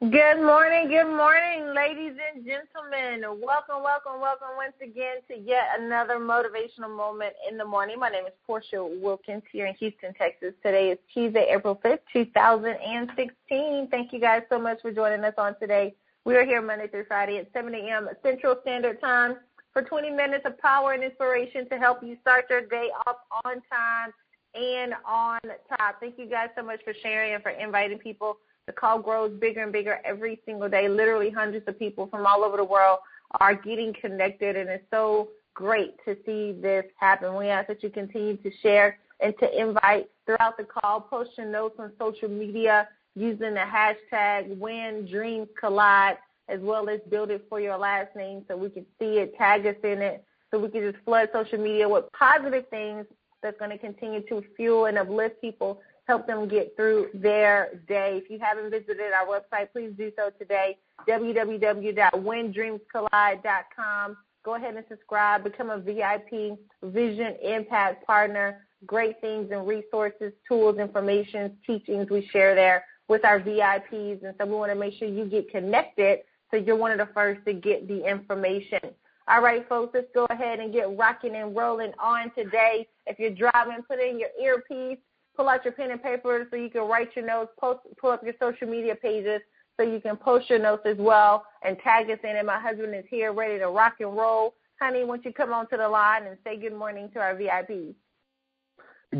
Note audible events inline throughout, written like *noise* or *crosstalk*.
Good morning, good morning, ladies and gentlemen. Welcome, welcome, welcome once again to yet another motivational moment in the morning. My name is Portia Wilkins here in Houston, Texas. Today is Tuesday, April 5th, 2016. Thank you guys so much for joining us on today. We are here Monday through Friday at 7 a.m. Central Standard Time for 20 minutes of power and inspiration to help you start your day off on time and on top. Thank you guys so much for sharing and for inviting people the call grows bigger and bigger every single day. Literally hundreds of people from all over the world are getting connected, and it's so great to see this happen. We ask that you continue to share and to invite throughout the call. Post your notes on social media using the hashtag When Dreams Collide, as well as build it for your last name so we can see it, tag us in it, so we can just flood social media with positive things that's going to continue to fuel and uplift people help them get through their day. If you haven't visited our website, please do so today, www.whendreamscollide.com. Go ahead and subscribe, become a VIP Vision Impact Partner. Great things and resources, tools, information, teachings we share there with our VIPs. And so we want to make sure you get connected so you're one of the first to get the information. All right, folks, let's go ahead and get rocking and rolling on today. If you're driving, put in your earpiece pull out your pen and paper so you can write your notes, post, pull up your social media pages so you can post your notes as well and tag us in And My husband is here ready to rock and roll. Honey, won't you come onto the line and say good morning to our VIPs?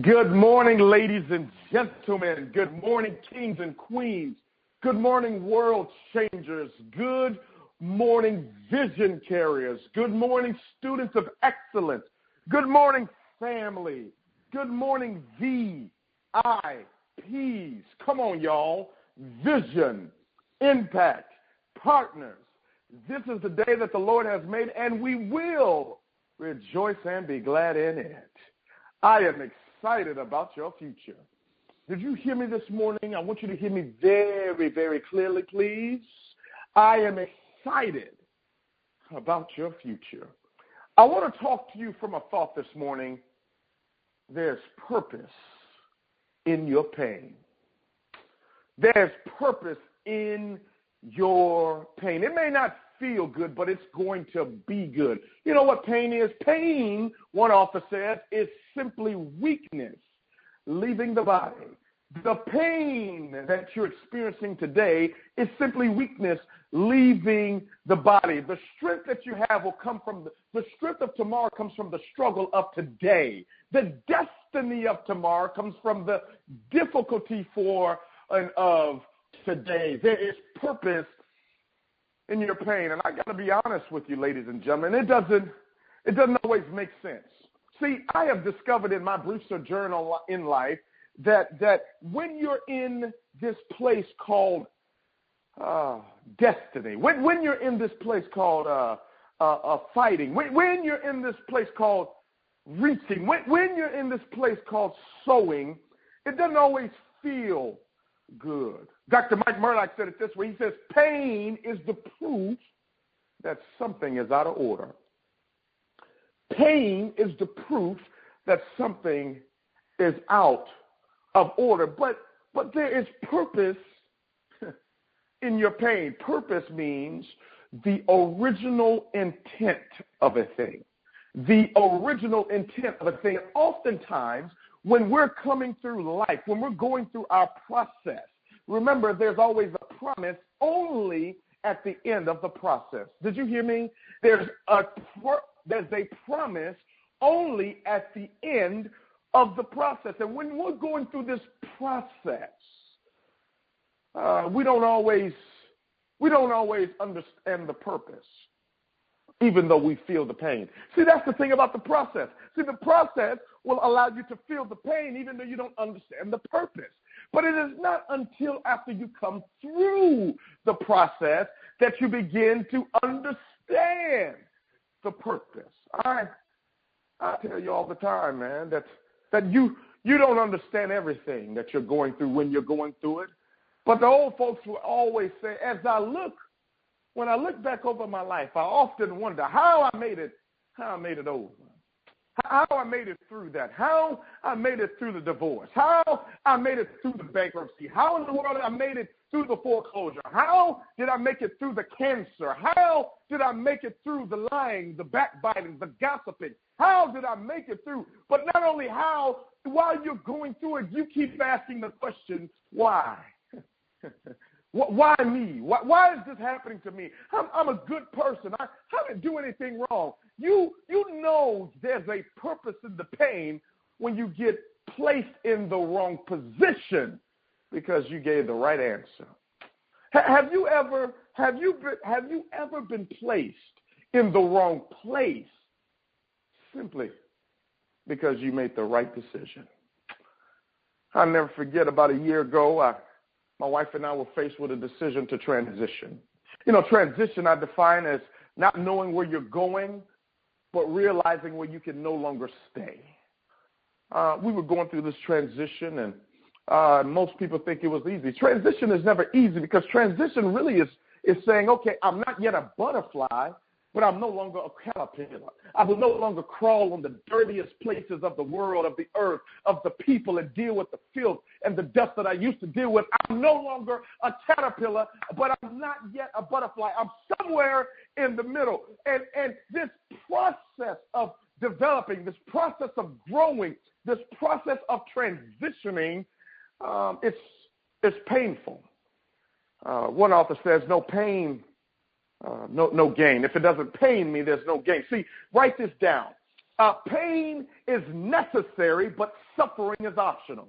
Good morning, ladies and gentlemen. Good morning, kings and queens. Good morning, world changers. Good morning, vision carriers. Good morning, students of excellence. Good morning, family. Good morning, V I, P's. Come on, y'all. Vision, impact, partners. This is the day that the Lord has made, and we will rejoice and be glad in it. I am excited about your future. Did you hear me this morning? I want you to hear me very, very clearly, please. I am excited about your future. I want to talk to you from a thought this morning. There's purpose in your pain. There's purpose in your pain. It may not feel good, but it's going to be good. You know what pain is? Pain, one author says, is simply weakness leaving the body. The pain that you're experiencing today is simply weakness leaving the body. The strength that you have will come from the, the strength of tomorrow comes from the struggle of today. The destiny of tomorrow comes from the difficulty for and of today. There is purpose in your pain, and I got to be honest with you, ladies and gentlemen. It doesn't it doesn't always make sense. See, I have discovered in my brief sojourn in life that that when you're in this place called uh, destiny, when when you're in this place called uh, uh, uh, fighting, when, when you're in this place called reaching, when when you're in this place called sowing, it doesn't always feel good. Dr. Mike Murdock said it this way. He says, "Pain is the proof that something is out of order." Pain is the proof that something is out of order. But but there is purpose *laughs* in your pain. Purpose means the original intent of a thing. The original intent of a thing. Oftentimes, when we're coming through life, when we're going through our process, remember there's always a promise only at the end of the process. Did you hear me? There's a there's a promise only at the end of the process. And when we're going through this process, uh, we don't always we don't always understand the purpose, even though we feel the pain. See, that's the thing about the process. See, the process will allow you to feel the pain, even though you don't understand the purpose. But it is not until after you come through the process that you begin to understand the purpose. I I tell you all the time, man, that that you you don't understand everything that you're going through when you're going through it. But the old folks will always say, as I look, when I look back over my life, I often wonder how I made it, how I made it over. How I made it through that. How I made it through the divorce. How I made it through the bankruptcy. How in the world I made it through the foreclosure? How did I make it through the cancer? How did I make it through the lying, the backbiting, the gossiping? How did I make it through? But not only how, while you're going through it, you keep asking the question, why? *laughs* why me? Why, why, is this happening to me? I'm, I'm a good person. I, I didn't do anything wrong. You, you know there's a purpose in the pain when you get placed in the wrong position because you gave the right answer. Have you ever have you been, have you ever been placed in the wrong place simply because you made the right decision? I'll never forget about a year ago, I, my wife and I were faced with a decision to transition. You know, transition I define as not knowing where you're going, but realizing where you can no longer stay. Uh, we were going through this transition, and uh, most people think it was easy. Transition is never easy because transition really is, is saying, okay, I'm not yet a butterfly, but I'm no longer a caterpillar. I will no longer crawl on the dirtiest places of the world, of the earth, of the people, and deal with the filth and the dust that I used to deal with. I'm no longer a caterpillar, but I'm not yet a butterfly. I'm somewhere in the middle. And, and this process of developing, this process of growing, this process of transitioning um, it's it's painful. Uh, one author says, "No pain, uh, no no gain. If it doesn't pain me, there's no gain." See, write this down. Uh, pain is necessary, but suffering is optional.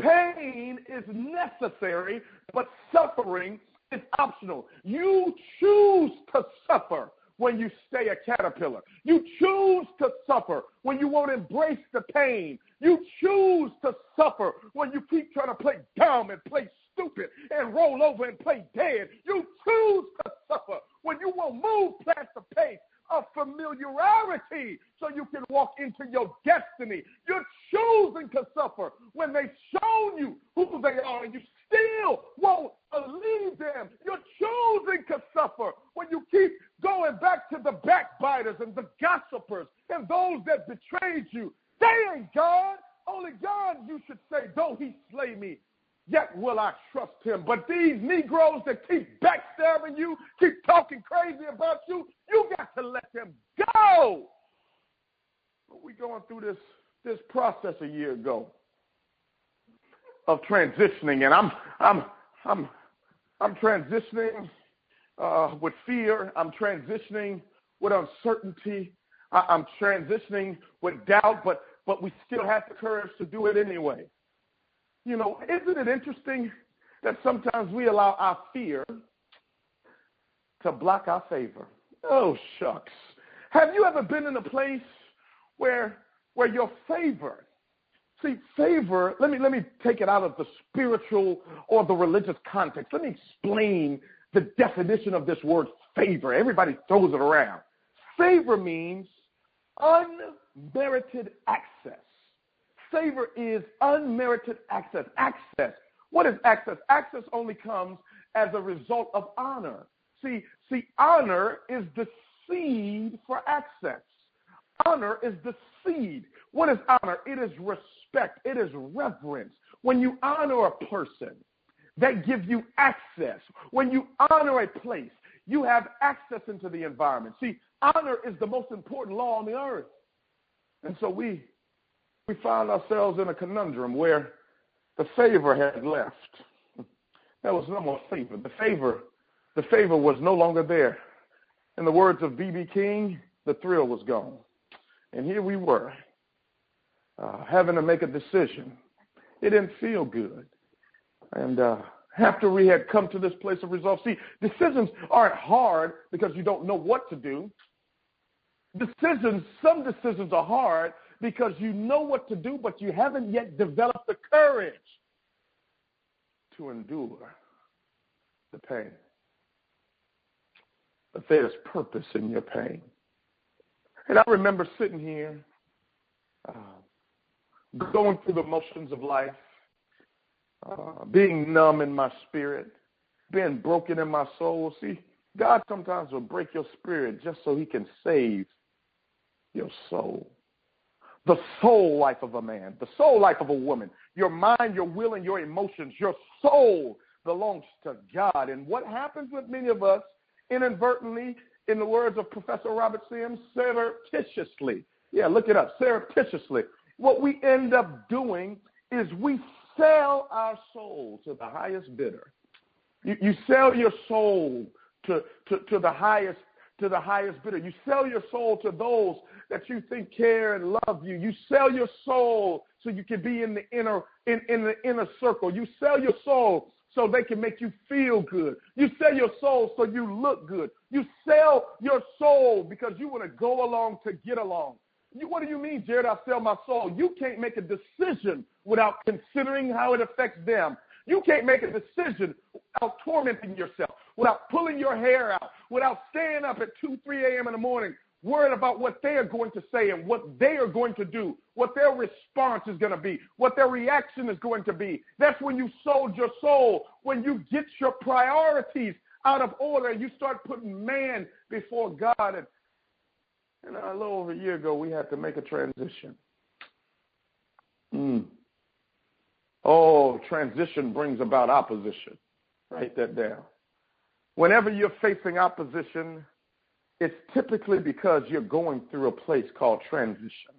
Pain is necessary, but suffering is optional. You choose to suffer when you stay a caterpillar. You choose to suffer when you won't embrace the pain. You choose to suffer when you keep trying to play dumb and play stupid and roll over and play dead. You choose to suffer when you won't move past the pace of familiarity so you can walk into your destiny. You're choosing to suffer when they've shown you who they are and you still won't believe them. You're choosing to suffer when you keep going back to the backbiters and the gossipers and those that betrayed you. They ain't God. Only God, you should say, though he slay me, yet will I trust him. But these Negroes that keep backstabbing you, keep talking crazy about you, you got to let them go. We going through this this process a year ago of transitioning, and I'm I'm I'm I'm transitioning uh, with fear. I'm transitioning with uncertainty. I, I'm transitioning with doubt, but but we still have the courage to do it anyway. You know, isn't it interesting that sometimes we allow our fear to block our favor? Oh shucks. Have you ever been in a place where where your favor See, favor, let me, let me take it out of the spiritual or the religious context. Let me explain the definition of this word favor. Everybody throws it around. Favor means unmerited access. Favor is unmerited access. Access. What is access? Access only comes as a result of honor. See, see, honor is the seed for access. Honor is the seed. What is honor? It is respect. It is reverence. When you honor a person, that gives you access. When you honor a place, you have access into the environment. See, honor is the most important law on the earth. And so we we found ourselves in a conundrum where the favor had left. There was no more favor. The favor, the favor was no longer there. In the words of B.B. King, the thrill was gone. And here we were, uh, having to make a decision. It didn't feel good. And uh, after we had come to this place of resolve, see, decisions aren't hard because you don't know what to do. Decisions, some decisions are hard because you know what to do, but you haven't yet developed the courage to endure the pain. But there's purpose in your pain. And I remember sitting here, uh, going through the motions of life, uh, being numb in my spirit, being broken in my soul. See, God sometimes will break your spirit just so he can save your soul. The soul life of a man, the soul life of a woman, your mind, your will, and your emotions, your soul belongs to God. And what happens with many of us inadvertently, in the words of Professor Robert Sims, surreptitiously. Yeah, look it up, surreptitiously. What we end up doing is we sell our soul to the highest bidder. You, you sell your soul to, to, to the highest to the highest bidder. You sell your soul to those that you think care and love you. You sell your soul so you can be in the inner in, in the inner circle. You sell your soul so they can make you feel good. You sell your soul so you look good. You sell your soul because you want to go along to get along. You, what do you mean, Jared? I sell my soul. You can't make a decision without considering how it affects them. You can't make a decision without tormenting yourself, without pulling your hair out, without staying up at 2, 3 a.m. in the morning worried about what they are going to say and what they are going to do, what their response is going to be, what their reaction is going to be. That's when you sold your soul, when you get your priorities out of order and you start putting man before God. And, and a little over a year ago, we had to make a transition. Mm. Oh, transition brings about opposition. Write that down. Whenever you're facing opposition, it's typically because you're going through a place called transition.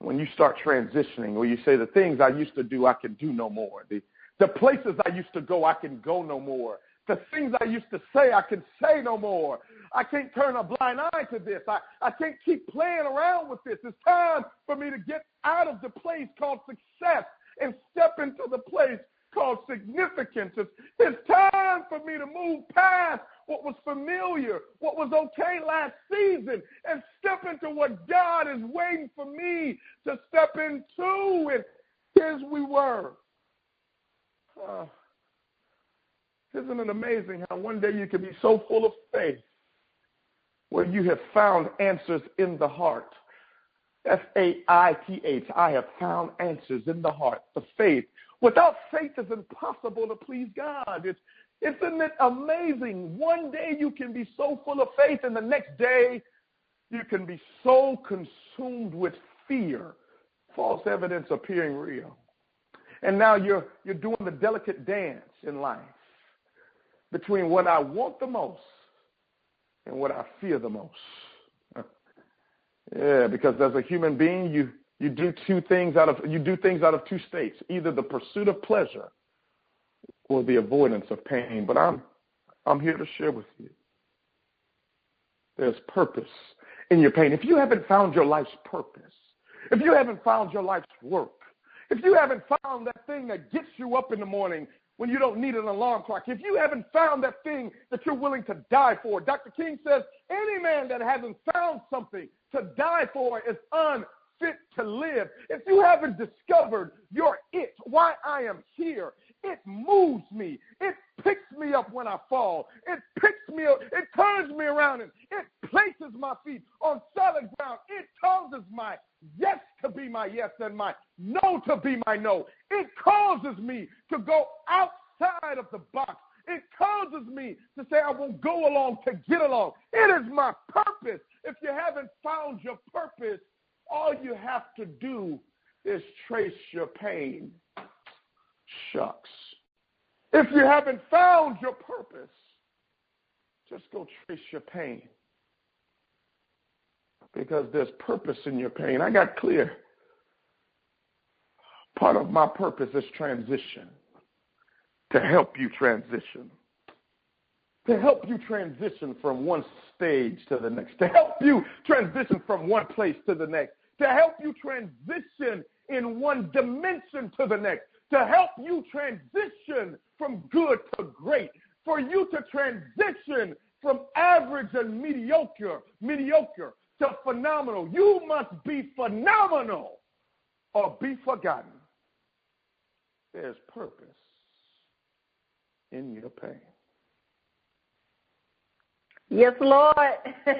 When you start transitioning, where you say, the things I used to do, I can do no more. The, the places I used to go, I can go no more. The things I used to say, I can say no more. I can't turn a blind eye to this. I, I can't keep playing around with this. It's time for me to get out of the place called success and step into the place called significance. It's, it's time for me to move past what was familiar, what was okay last season, and step into what God is waiting for me to step into. And here's we were. Uh, isn't it amazing how one day you can be so full of faith where you have found answers in the heart? F A I have found answers in the heart, the faith. Without faith, it's impossible to please God. It's isn't it amazing? One day you can be so full of faith, and the next day you can be so consumed with fear, false evidence appearing real. And now you're, you're doing the delicate dance in life between what I want the most and what I fear the most. Yeah, because as a human being, you, you do two things out of you do things out of two states, either the pursuit of pleasure or the avoidance of pain. But I'm, I'm here to share with you. There's purpose in your pain. If you haven't found your life's purpose, if you haven't found your life's work, if you haven't found that thing that gets you up in the morning when you don't need an alarm clock, if you haven't found that thing that you're willing to die for, Dr. King says any man that hasn't found something to die for is unfit to live. If you haven't discovered your it, why I am here, it moves me. It picks me up when I fall. It picks me up. It turns me around and it places my feet on solid ground. It causes my yes to be my yes and my no to be my no. It causes me to go outside of the box. It causes me to say I won't go along to get along. It is my purpose. If you haven't found your purpose, all you have to do is trace your pain shucks. If you haven't found your purpose, just go trace your pain. Because there's purpose in your pain. I got clear. Part of my purpose is transition, to help you transition. To help you transition from one stage to the next, to help you transition from one place to the next, to help you transition in one dimension to the next, to help you transition from good to great, for you to transition from average and mediocre, mediocre phenomenal. You must be phenomenal or be forgotten. There's purpose in your pain. Yes, Lord. *laughs*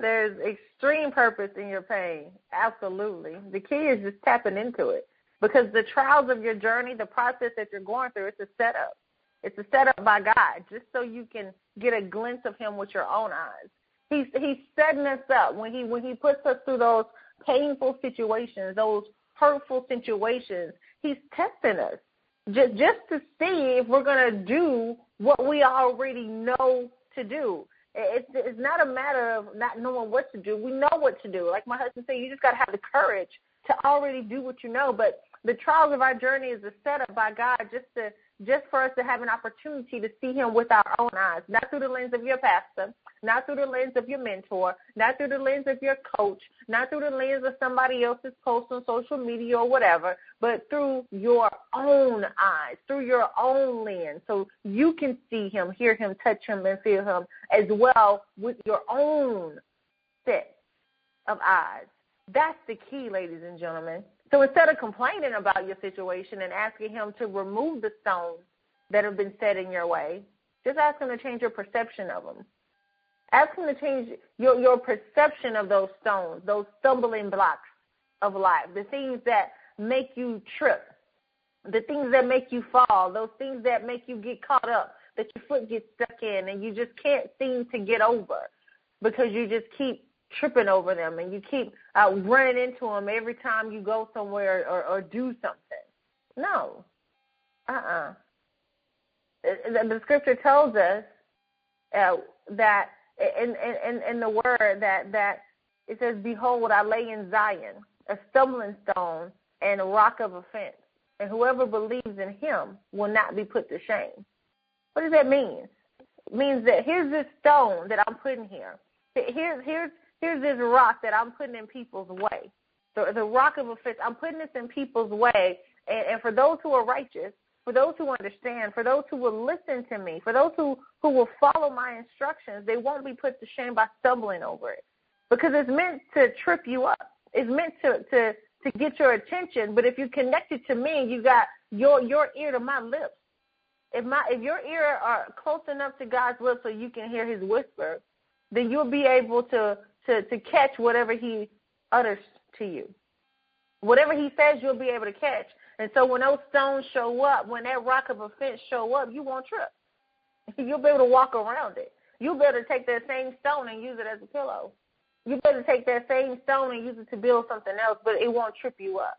There's extreme purpose in your pain. Absolutely. The key is just tapping into it. Because the trials of your journey, the process that you're going through, it's a setup. It's a setup by God, just so you can get a glimpse of Him with your own eyes. He's He's setting us up when He when He puts us through those painful situations, those hurtful situations. He's testing us. just just to see if we're to do what we already know to do. It's it's not a matter of not knowing what to do. We know what to do. Like my husband said, you just got to have the courage to already do what you know. But the trials of our journey is a setup by God just to just for us to have an opportunity to see him with our own eyes, not through the lens of your pastor, not through the lens of your mentor, not through the lens of your coach, not through the lens of somebody else's post on social media or whatever, but through your own eyes, through your own lens, so you can see him, hear him, touch him, and feel him as well with your own set of eyes. That's the key, ladies and gentlemen. So instead of complaining about your situation and asking Him to remove the stones that have been set in your way, just ask Him to change your perception of them. Ask Him to change your, your perception of those stones, those stumbling blocks of life, the things that make you trip, the things that make you fall, those things that make you get caught up, that your foot gets stuck in and you just can't seem to get over because you just keep tripping over them and you keep uh, running into them every time you go somewhere or, or do something. No. Uh-uh. The, the scripture tells us uh, that in, in, in the word that, that it says, Behold, I lay in Zion a stumbling stone and a rock of offense, and whoever believes in him will not be put to shame. What does that mean? It means that here's this stone that I'm putting here. Here's here's here's this rock that I'm putting in people's way. The, the rock of offense, I'm putting this in people's way. And, and for those who are righteous, for those who understand, for those who will listen to me, for those who, who will follow my instructions, they won't be put to shame by stumbling over it. Because it's meant to trip you up. It's meant to, to, to get your attention. But if you connect it to me, you got your your ear to my lips. If my if your ear are close enough to God's lips so you can hear his whisper, then you'll be able to to, to catch whatever he utters to you. Whatever he says, you'll be able to catch. And so when those stones show up, when that rock of offense show up, you won't trip. *laughs* You'll be able to walk around it. You'll be able to take that same stone and use it as a pillow. You'll be able to take that same stone and use it to build something else, but it won't trip you up.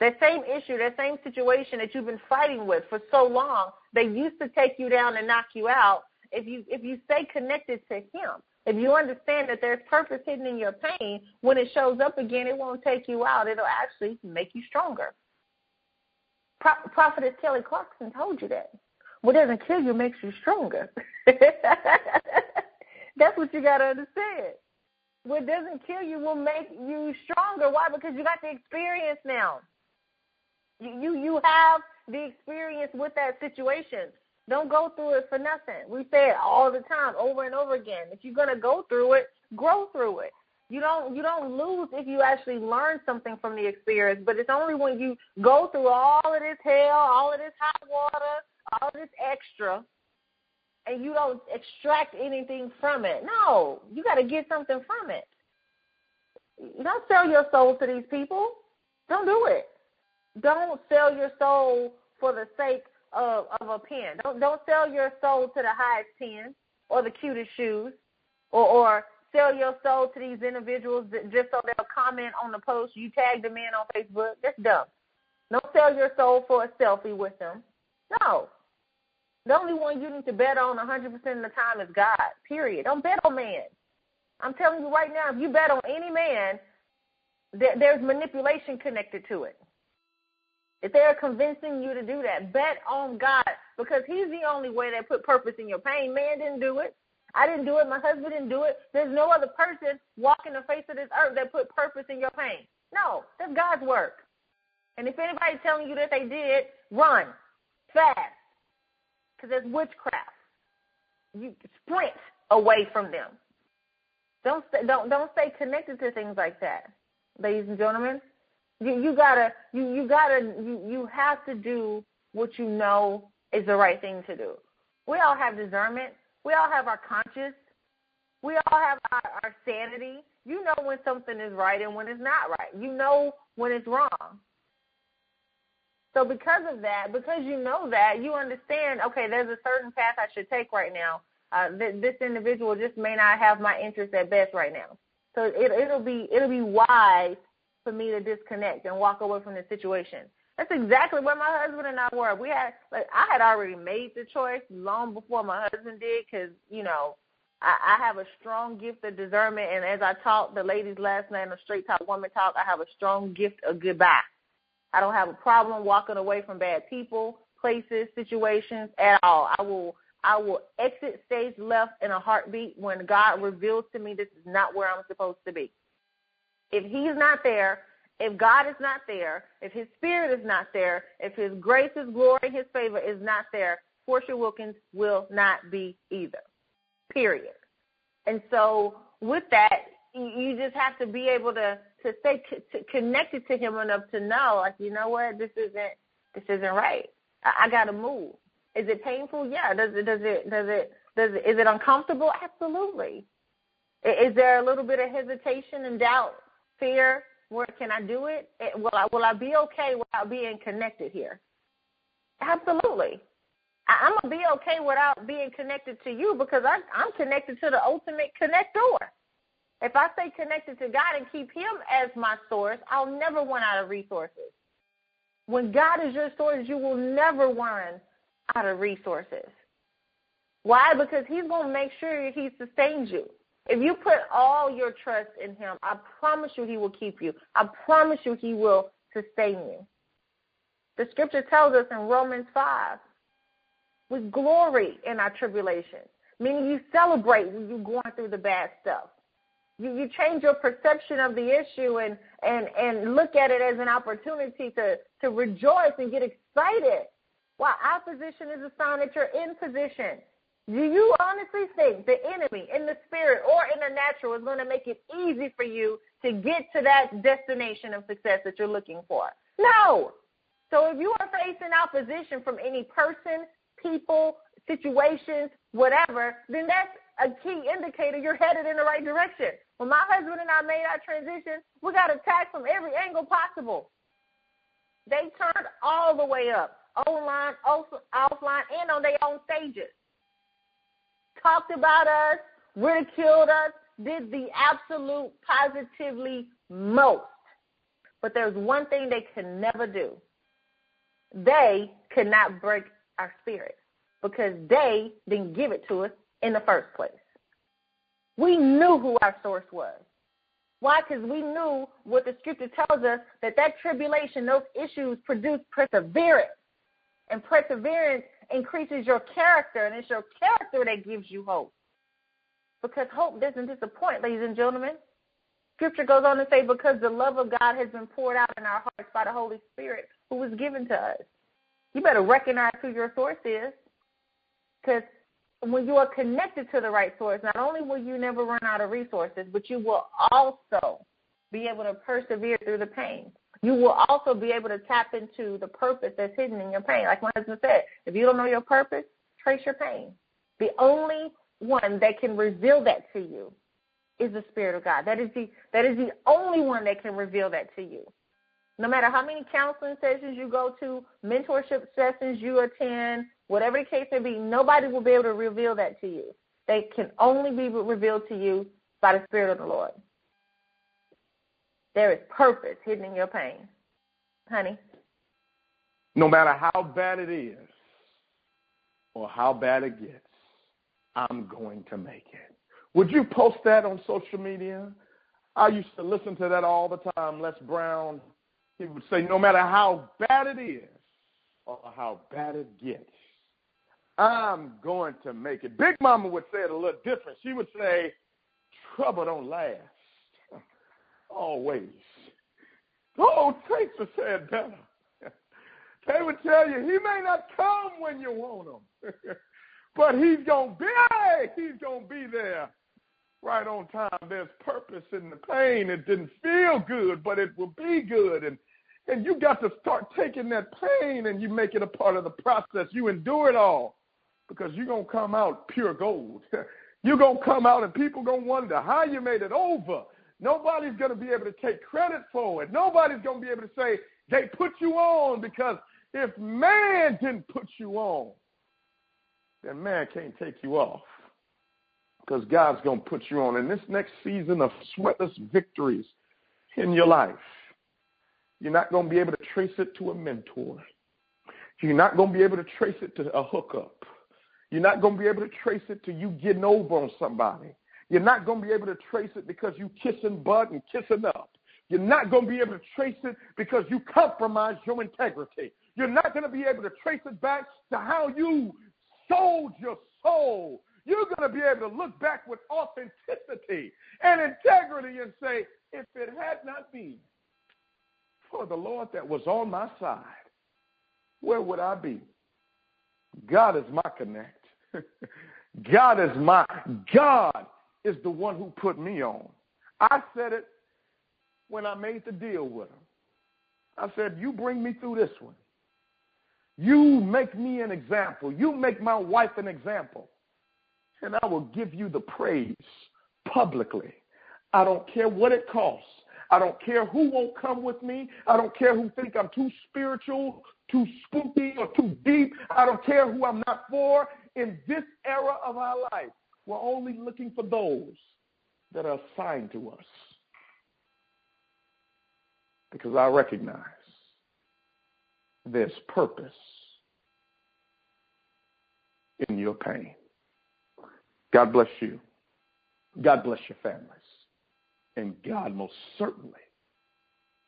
That same issue, that same situation that you've been fighting with for so long, they used to take you down and knock you out. If you if you stay connected to him, if you understand that there's purpose hidden in your pain, when it shows up again, it won't take you out. It'll actually make you stronger. Pro- Prophetess Kelly Clarkson told you that. What doesn't kill you makes you stronger. *laughs* That's what you got to understand. What doesn't kill you will make you stronger. Why? Because you got the experience now. You you, you have the experience with that situation. Don't go through it for nothing. We say it all the time, over and over again. If you're gonna go through it, grow through it. You don't you don't lose if you actually learn something from the experience, but it's only when you go through all of this hell, all of this hot water, all of this extra, and you don't extract anything from it. No, you got to get something from it. Don't sell your soul to these people. Don't do it. Don't sell your soul for the sake of, of a pen. Don't don't sell your soul to the highest pen or the cutest shoes, or or sell your soul to these individuals that just so they'll comment on the post you tag them in on Facebook. That's dumb. Don't sell your soul for a selfie with them. No. The only one you need to bet on 100% of the time is God, period. Don't bet on man. I'm telling you right now, if you bet on any man, there's manipulation connected to it. If they're convincing you to do that, bet on God because He's the only way that put purpose in your pain. Man didn't do it. I didn't do it. My husband didn't do it. There's no other person walking the face of this earth that put purpose in your pain. No, that's God's work. And if anybody's telling you that they did, run fast because that's witchcraft. You sprint away from them. Don't stay, don't don't stay connected to things like that, ladies and gentlemen. You you gotta you you gotta you you have to do what you know is the right thing to do. We all have discernment. We all have our conscience. We all have our, our sanity. You know when something is right and when it's not right. You know when it's wrong. So because of that, because you know that, you understand. Okay, there's a certain path I should take right now. Uh, th- this individual just may not have my interest at best right now. So it, it'll be it'll be wise for me to disconnect and walk away from the situation. That's exactly where my husband and I were. We had, like, I had already made the choice long before my husband did, because you know, I, I have a strong gift of discernment, and as I taught the ladies last night on Straight Talk Woman Talk, I have a strong gift of goodbye. I don't have a problem walking away from bad people, places, situations at all. I will I will exit stage left in a heartbeat when God reveals to me this is not where I'm supposed to be. If He's not there, if God is not there, if His Spirit is not there, if His grace, His glory, His favor is not there, Portia Wilkins will not be either. Period. And so, with that, you just have to be able to to stay c- connected to Him enough to know, like, you know what, this isn't this isn't right. I, I got to move. Is it painful? Yeah. Does it does it does it does it is it uncomfortable? Absolutely. Is there a little bit of hesitation and doubt, fear? Where can I do it? Eh, will I will I be okay without being connected here? Absolutely. I'm gonna be okay without being connected to you because I, I'm connected to the ultimate connector. If I stay connected to God and keep Him as my source, I'll never run out of resources. When God is your source, you will never run out of resources. Why? Because He's going to make sure He sustains you. If you put all your trust in Him, I promise you He will keep you. I promise you He will sustain you. The scripture tells us in Romans 5 we glory in our tribulation, meaning you celebrate when you're going through the bad stuff. You, you change your perception of the issue and, and, and look at it as an opportunity to, to rejoice and get excited. While opposition is a sign that you're in position. Do you honestly think the enemy in the spirit or in the natural is going to make it easy for you to get to that destination of success that you're looking for? No. So if you are facing opposition from any person, people, situations, whatever, then that's a key indicator you're headed in the right direction. When my husband and I made our transition, we got attacked from every angle possible. They turned all the way up, online, offline, and on their own stages. Talked about us, ridiculed us, did the absolute positively most. But there's one thing they can never do. They could not break our spirit because they didn't give it to us in the first place. We knew who our source was. Why? Because we knew what the scripture tells us that that tribulation, those issues produce perseverance. And perseverance increases your character, and it's your character that gives you hope. Because hope doesn't disappoint, ladies and gentlemen. Scripture goes on to say, because the love of God has been poured out in our hearts by the Holy Spirit who was given to us. You better recognize who your source is. Because when you are connected to the right source, not only will you never run out of resources, but you will also be able to persevere through the pain. You will also be able to tap into the purpose that's hidden in your pain. Like my husband said, if you don't know your purpose, trace your pain. The only one that can reveal that to you is the Spirit of God. That is the that is the only one that can reveal that to you. No matter how many counseling sessions you go to, mentorship sessions you attend, whatever the case may be, nobody will be able to reveal that to you. They can only be revealed to you by the Spirit of the Lord. There is purpose hidden in your pain. Honey? No matter how bad it is or how bad it gets, I'm going to make it. Would you post that on social media? I used to listen to that all the time. Les Brown, he would say, no matter how bad it is or how bad it gets, I'm going to make it. Big Mama would say it a little different. She would say, trouble don't last always. Oh, Tracy said better. *laughs* They would tell you he may not come when you want him, *laughs* but he's gonna be. He's gonna be there right on time. There's purpose in the pain. It didn't feel good, but it will be good. And and you got to start taking that pain and you make it a part of the process. You endure it all because you're to come out pure gold. *laughs* you're to come out and people to wonder how you made it over. Nobody's going to be able to take credit for it. Nobody's going to be able to say they put you on because if man didn't put you on, then man can't take you off because God's going to put you on. In this next season of sweatless victories in your life, You're not going to be able to trace it to a mentor. You're not going to be able to trace it to a hookup. You're not going to be able to trace it to you getting over on somebody. You're not going to be able to trace it because you kissing butt and kissing up. You're not going to be able to trace it because you compromised your integrity. You're not going to be able to trace it back to how you sold your soul. You're going to be able to look back with authenticity and integrity and say, if it had not been for the Lord that was on my side, where would I be? God is my connect. *laughs* God is my God is the one who put me on. I said it when I made the deal with him. I said, You bring me through this one. You make me an example. You make my wife an example. And I will give you the praise publicly. I don't care what it costs. I don't care who won't come with me. I don't care who think I'm too spiritual, too spooky, or too deep. I don't care who I'm not for. In this era of our life, we're only looking for those that are assigned to us. Because I recognize there's purpose in your pain. God bless you. God bless your families. And God most certainly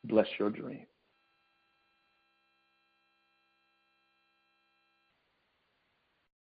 bless your dreams.